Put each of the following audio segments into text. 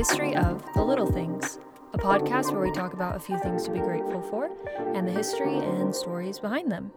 history of the little things, a podcast where we talk about a few things to be grateful for and the history and stories behind them.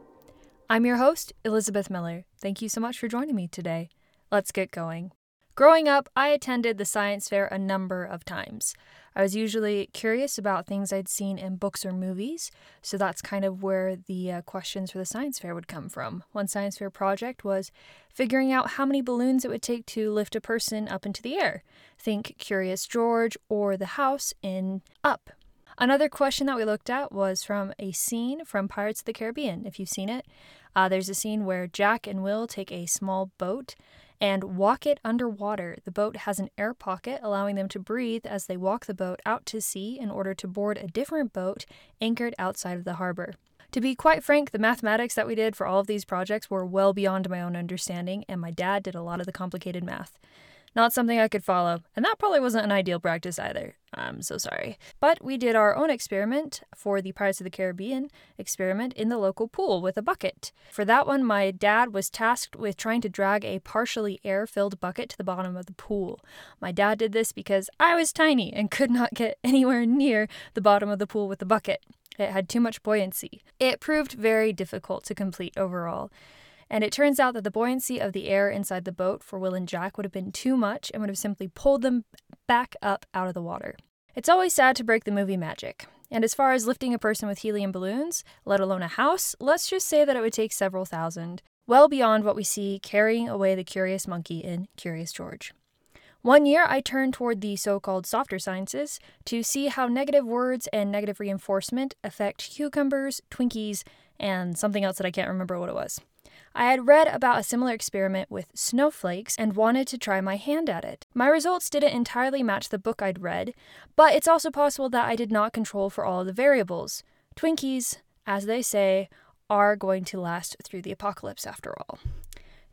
I'm your host, Elizabeth Miller. Thank you so much for joining me today. Let's get going. Growing up, I attended the science fair a number of times. I was usually curious about things I'd seen in books or movies, so that's kind of where the uh, questions for the science fair would come from. One science fair project was figuring out how many balloons it would take to lift a person up into the air. Think Curious George or the house in Up. Another question that we looked at was from a scene from Pirates of the Caribbean. If you've seen it, uh, there's a scene where Jack and Will take a small boat and walk it underwater. The boat has an air pocket, allowing them to breathe as they walk the boat out to sea in order to board a different boat anchored outside of the harbor. To be quite frank, the mathematics that we did for all of these projects were well beyond my own understanding, and my dad did a lot of the complicated math. Not something I could follow, and that probably wasn't an ideal practice either. I'm so sorry. But we did our own experiment for the Pirates of the Caribbean experiment in the local pool with a bucket. For that one, my dad was tasked with trying to drag a partially air filled bucket to the bottom of the pool. My dad did this because I was tiny and could not get anywhere near the bottom of the pool with the bucket. It had too much buoyancy. It proved very difficult to complete overall. And it turns out that the buoyancy of the air inside the boat for Will and Jack would have been too much and would have simply pulled them back up out of the water. It's always sad to break the movie magic. And as far as lifting a person with helium balloons, let alone a house, let's just say that it would take several thousand, well beyond what we see carrying away the curious monkey in Curious George. One year, I turned toward the so called softer sciences to see how negative words and negative reinforcement affect cucumbers, Twinkies, and something else that I can't remember what it was. I had read about a similar experiment with snowflakes and wanted to try my hand at it. My results didn't entirely match the book I'd read, but it's also possible that I did not control for all the variables. Twinkies, as they say, are going to last through the apocalypse after all.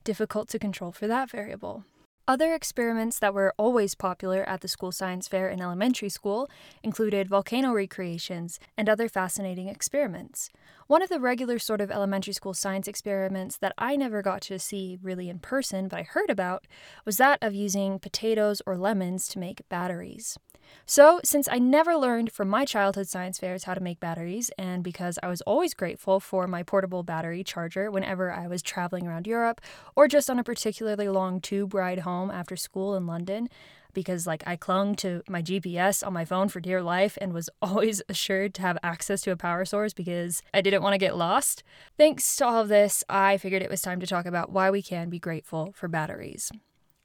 Difficult to control for that variable. Other experiments that were always popular at the school science fair in elementary school included volcano recreations and other fascinating experiments. One of the regular sort of elementary school science experiments that I never got to see really in person, but I heard about, was that of using potatoes or lemons to make batteries. So, since I never learned from my childhood science fairs how to make batteries, and because I was always grateful for my portable battery charger whenever I was traveling around Europe or just on a particularly long tube ride home after school in London, because like I clung to my GPS on my phone for dear life and was always assured to have access to a power source because I didn't want to get lost. Thanks to all of this, I figured it was time to talk about why we can be grateful for batteries.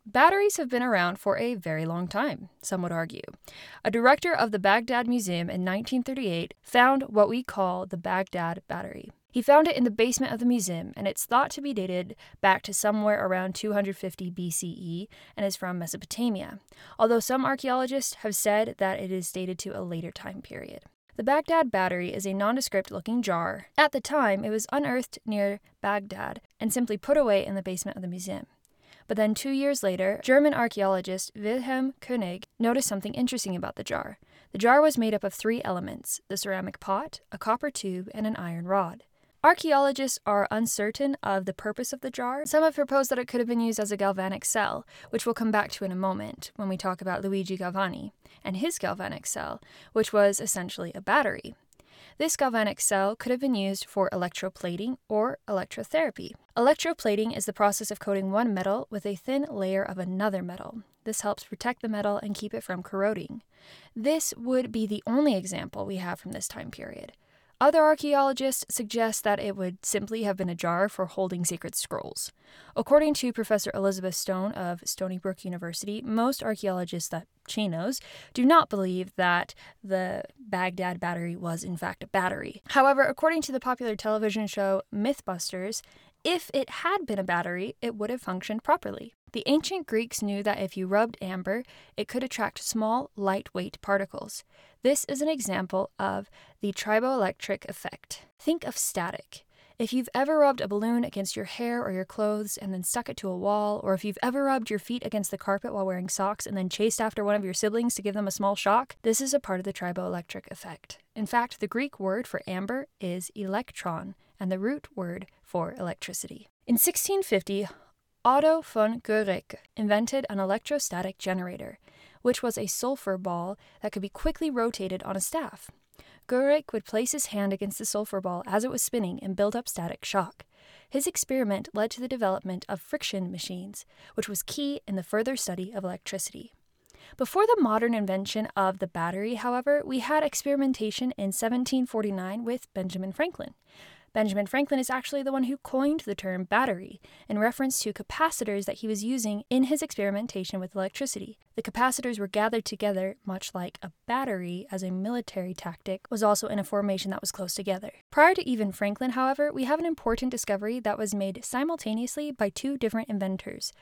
Batteries have been around for a very long time, some would argue. A director of the Baghdad Museum in 1938 found what we call the Baghdad Battery. He found it in the basement of the museum, and it's thought to be dated back to somewhere around 250 BCE and is from Mesopotamia, although some archaeologists have said that it is dated to a later time period. The Baghdad Battery is a nondescript looking jar. At the time, it was unearthed near Baghdad and simply put away in the basement of the museum. But then two years later, German archaeologist Wilhelm Koenig noticed something interesting about the jar. The jar was made up of three elements the ceramic pot, a copper tube, and an iron rod. Archaeologists are uncertain of the purpose of the jar. Some have proposed that it could have been used as a galvanic cell, which we'll come back to in a moment when we talk about Luigi Galvani and his galvanic cell, which was essentially a battery. This galvanic cell could have been used for electroplating or electrotherapy. Electroplating is the process of coating one metal with a thin layer of another metal. This helps protect the metal and keep it from corroding. This would be the only example we have from this time period. Other archaeologists suggest that it would simply have been a jar for holding sacred scrolls. According to Professor Elizabeth Stone of Stony Brook University, most archaeologists that she knows do not believe that the Baghdad battery was in fact a battery. However, according to the popular television show Mythbusters, if it had been a battery, it would have functioned properly. The ancient Greeks knew that if you rubbed amber, it could attract small, lightweight particles. This is an example of the triboelectric effect. Think of static. If you've ever rubbed a balloon against your hair or your clothes and then stuck it to a wall, or if you've ever rubbed your feet against the carpet while wearing socks and then chased after one of your siblings to give them a small shock, this is a part of the triboelectric effect. In fact, the Greek word for amber is electron, and the root word for electricity. In 1650, Otto von Guericke invented an electrostatic generator, which was a sulfur ball that could be quickly rotated on a staff. Guericke would place his hand against the sulfur ball as it was spinning and build up static shock. His experiment led to the development of friction machines, which was key in the further study of electricity. Before the modern invention of the battery, however, we had experimentation in 1749 with Benjamin Franklin. Benjamin Franklin is actually the one who coined the term battery in reference to capacitors that he was using in his experimentation with electricity. The capacitors were gathered together, much like a battery as a military tactic was also in a formation that was close together. Prior to even Franklin, however, we have an important discovery that was made simultaneously by two different inventors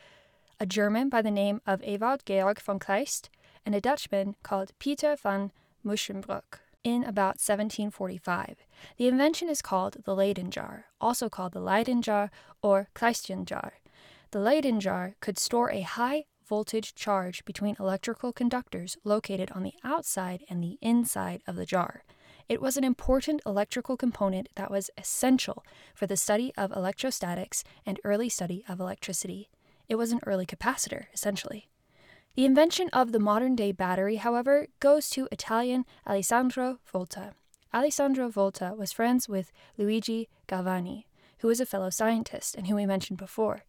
a German by the name of Ewald Georg von Kleist and a Dutchman called Peter van Musschenbroek in about 1745. The invention is called the Leyden jar, also called the Leyden jar or Kleistian jar. The Leyden jar could store a high voltage charge between electrical conductors located on the outside and the inside of the jar. It was an important electrical component that was essential for the study of electrostatics and early study of electricity. It was an early capacitor, essentially. The invention of the modern day battery, however, goes to Italian Alessandro Volta. Alessandro Volta was friends with Luigi Galvani, who was a fellow scientist and who we mentioned before.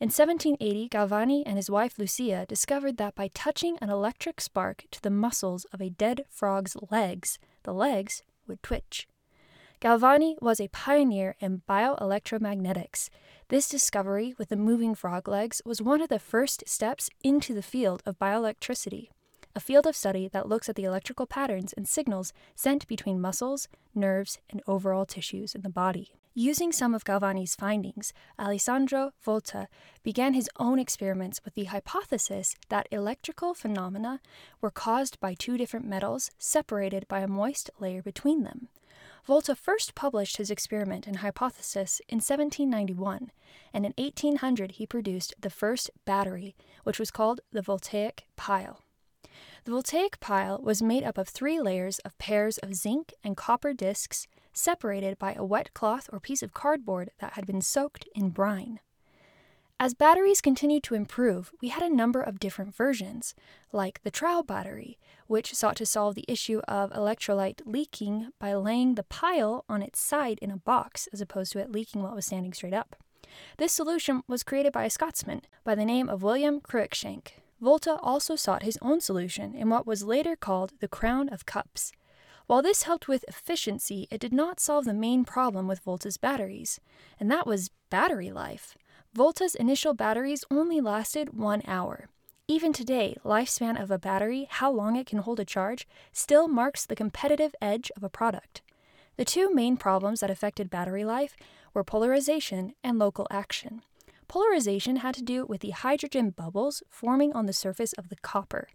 In 1780, Galvani and his wife Lucia discovered that by touching an electric spark to the muscles of a dead frog's legs, the legs would twitch. Galvani was a pioneer in bioelectromagnetics. This discovery with the moving frog legs was one of the first steps into the field of bioelectricity, a field of study that looks at the electrical patterns and signals sent between muscles, nerves, and overall tissues in the body. Using some of Galvani's findings, Alessandro Volta began his own experiments with the hypothesis that electrical phenomena were caused by two different metals separated by a moist layer between them. Volta first published his experiment and hypothesis in 1791, and in 1800 he produced the first battery, which was called the voltaic pile. The voltaic pile was made up of three layers of pairs of zinc and copper discs separated by a wet cloth or piece of cardboard that had been soaked in brine. As batteries continued to improve, we had a number of different versions, like the trough battery, which sought to solve the issue of electrolyte leaking by laying the pile on its side in a box as opposed to it leaking while it was standing straight up. This solution was created by a Scotsman by the name of William Cruickshank. Volta also sought his own solution in what was later called the crown of cups. While this helped with efficiency, it did not solve the main problem with Volta's batteries, and that was battery life. Volta's initial batteries only lasted one hour. Even today, lifespan of a battery, how long it can hold a charge, still marks the competitive edge of a product. The two main problems that affected battery life were polarization and local action. Polarization had to do with the hydrogen bubbles forming on the surface of the copper,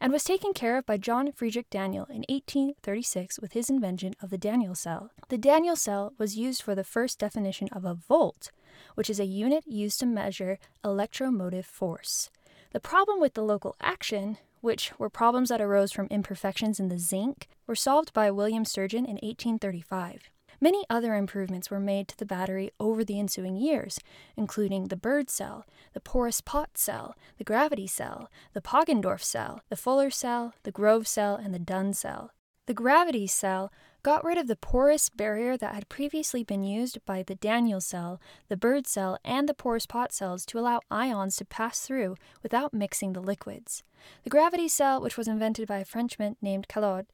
and was taken care of by John Friedrich Daniell in 1836 with his invention of the Daniell cell. The Daniell cell was used for the first definition of a volt, which is a unit used to measure electromotive force. The problem with the local action, which were problems that arose from imperfections in the zinc, were solved by William Sturgeon in 1835. Many other improvements were made to the battery over the ensuing years, including the Bird cell, the porous pot cell, the gravity cell, the Poggendorff cell, the Fuller cell, the Grove cell, and the Dunn cell. The gravity cell got rid of the porous barrier that had previously been used by the Daniell cell, the Bird cell, and the porous pot cells to allow ions to pass through without mixing the liquids. The gravity cell, which was invented by a Frenchman named Callaud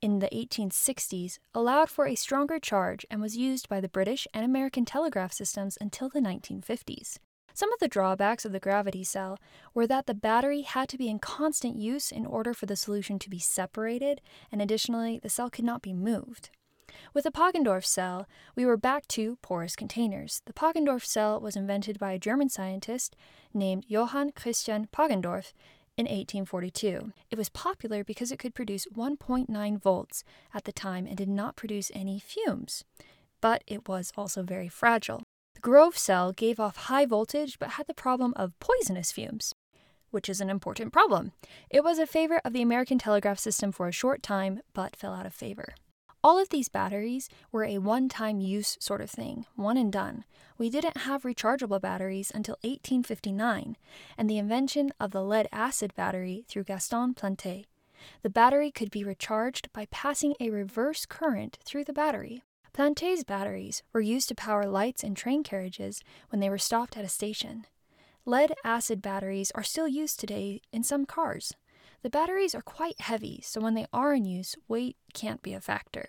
in the 1860s, allowed for a stronger charge and was used by the British and American telegraph systems until the 1950s. Some of the drawbacks of the gravity cell were that the battery had to be in constant use in order for the solution to be separated, and additionally, the cell could not be moved. With the Poggendorff cell, we were back to porous containers. The Poggendorff cell was invented by a German scientist named Johann Christian Poggendorff in 1842. It was popular because it could produce 1.9 volts at the time and did not produce any fumes. But it was also very fragile. The Grove cell gave off high voltage but had the problem of poisonous fumes, which is an important problem. It was a favorite of the American telegraph system for a short time but fell out of favor. All of these batteries were a one time use sort of thing, one and done. We didn't have rechargeable batteries until 1859 and the invention of the lead acid battery through Gaston Planté. The battery could be recharged by passing a reverse current through the battery. Planté's batteries were used to power lights in train carriages when they were stopped at a station. Lead acid batteries are still used today in some cars. The batteries are quite heavy, so when they are in use, weight can't be a factor.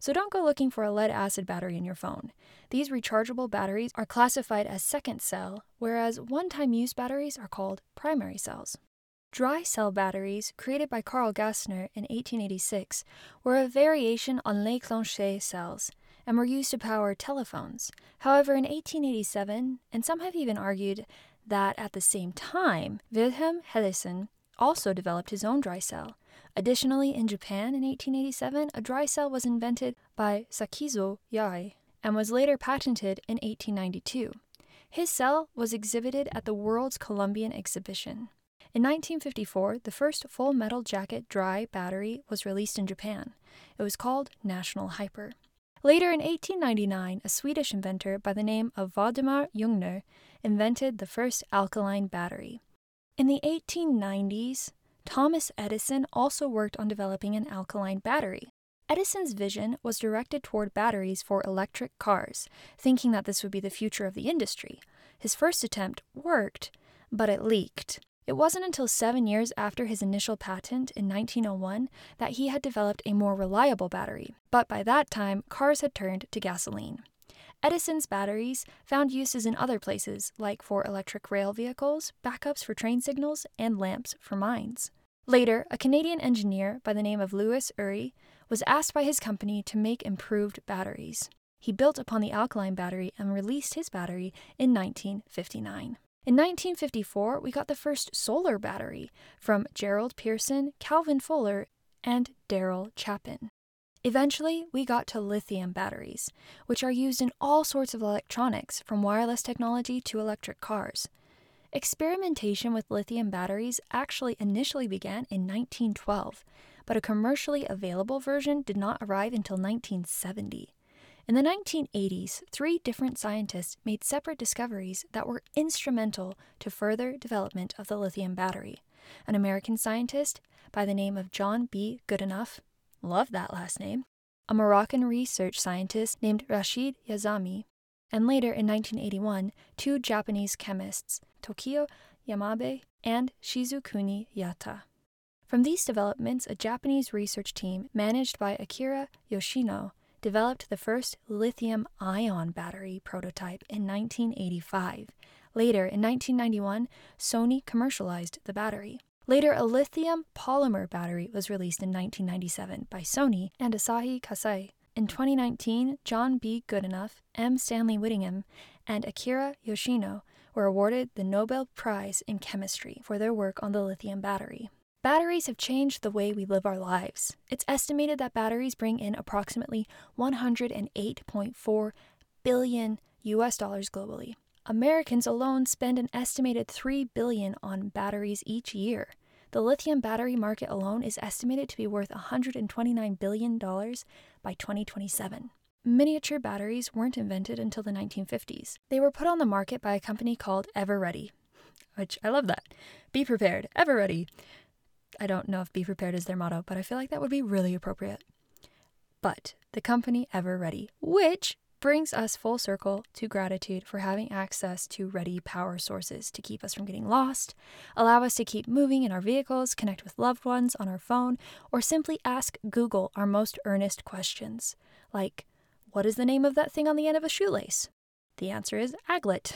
So don't go looking for a lead acid battery in your phone. These rechargeable batteries are classified as second cell, whereas one time use batteries are called primary cells. Dry cell batteries, created by Carl Gassner in 1886, were a variation on Les Leclanché cells and were used to power telephones. However, in 1887, and some have even argued that at the same time, Wilhelm Hellesen also developed his own dry cell. Additionally, in Japan in 1887, a dry cell was invented by Sakizo Yai and was later patented in 1892. His cell was exhibited at the World's Columbian Exhibition. In 1954, the first full metal jacket dry battery was released in Japan. It was called National Hyper. Later in 1899, a Swedish inventor by the name of Valdemar Jungner invented the first alkaline battery. In the 1890s, Thomas Edison also worked on developing an alkaline battery. Edison's vision was directed toward batteries for electric cars, thinking that this would be the future of the industry. His first attempt worked, but it leaked. It wasn't until seven years after his initial patent in 1901 that he had developed a more reliable battery, but by that time, cars had turned to gasoline. Edison's batteries found uses in other places, like for electric rail vehicles, backups for train signals, and lamps for mines. Later, a Canadian engineer by the name of Lewis Urry was asked by his company to make improved batteries. He built upon the alkaline battery and released his battery in 1959. In 1954, we got the first solar battery from Gerald Pearson, Calvin Fuller, and Daryl Chapin. Eventually, we got to lithium batteries, which are used in all sorts of electronics, from wireless technology to electric cars. Experimentation with lithium batteries actually initially began in 1912, but a commercially available version did not arrive until 1970. In the 1980s, three different scientists made separate discoveries that were instrumental to further development of the lithium battery. An American scientist by the name of John B. Goodenough love that last name, a Moroccan research scientist named Rachid Yazami, and later in 1981, two Japanese chemists, Tokio Yamabe and Shizukuni Yata. From these developments, a Japanese research team managed by Akira Yoshino developed the first lithium ion battery prototype in 1985. Later, in 1991, Sony commercialized the battery. Later, a lithium polymer battery was released in 1997 by Sony and Asahi Kasei. In 2019, John B. Goodenough, M. Stanley Whittingham, and Akira Yoshino were awarded the Nobel Prize in Chemistry for their work on the lithium battery. Batteries have changed the way we live our lives. It's estimated that batteries bring in approximately 108.4 billion US dollars globally. Americans alone spend an estimated 3 billion on batteries each year. The lithium battery market alone is estimated to be worth $129 billion by 2027. Miniature batteries weren't invented until the 1950s. They were put on the market by a company called Eveready, which I love that. Be prepared, ever ready. I don't know if be prepared is their motto, but I feel like that would be really appropriate. But the company Eveready, which brings us full circle to gratitude for having access to ready power sources to keep us from getting lost, allow us to keep moving in our vehicles, connect with loved ones on our phone, or simply ask Google our most earnest questions, like, What is the name of that thing on the end of a shoelace? The answer is aglet.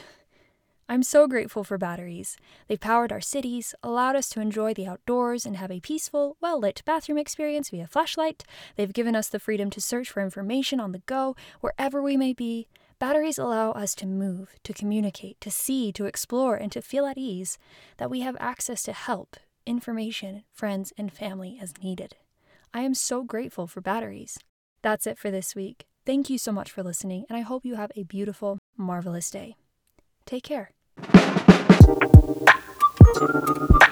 I'm so grateful for batteries. They've powered our cities, allowed us to enjoy the outdoors and have a peaceful, well lit bathroom experience via flashlight. They've given us the freedom to search for information on the go, wherever we may be. Batteries allow us to move, to communicate, to see, to explore, and to feel at ease that we have access to help, information, friends, and family as needed. I am so grateful for batteries. That's it for this week. Thank you so much for listening, and I hope you have a beautiful, marvelous day. Take care. Thank you.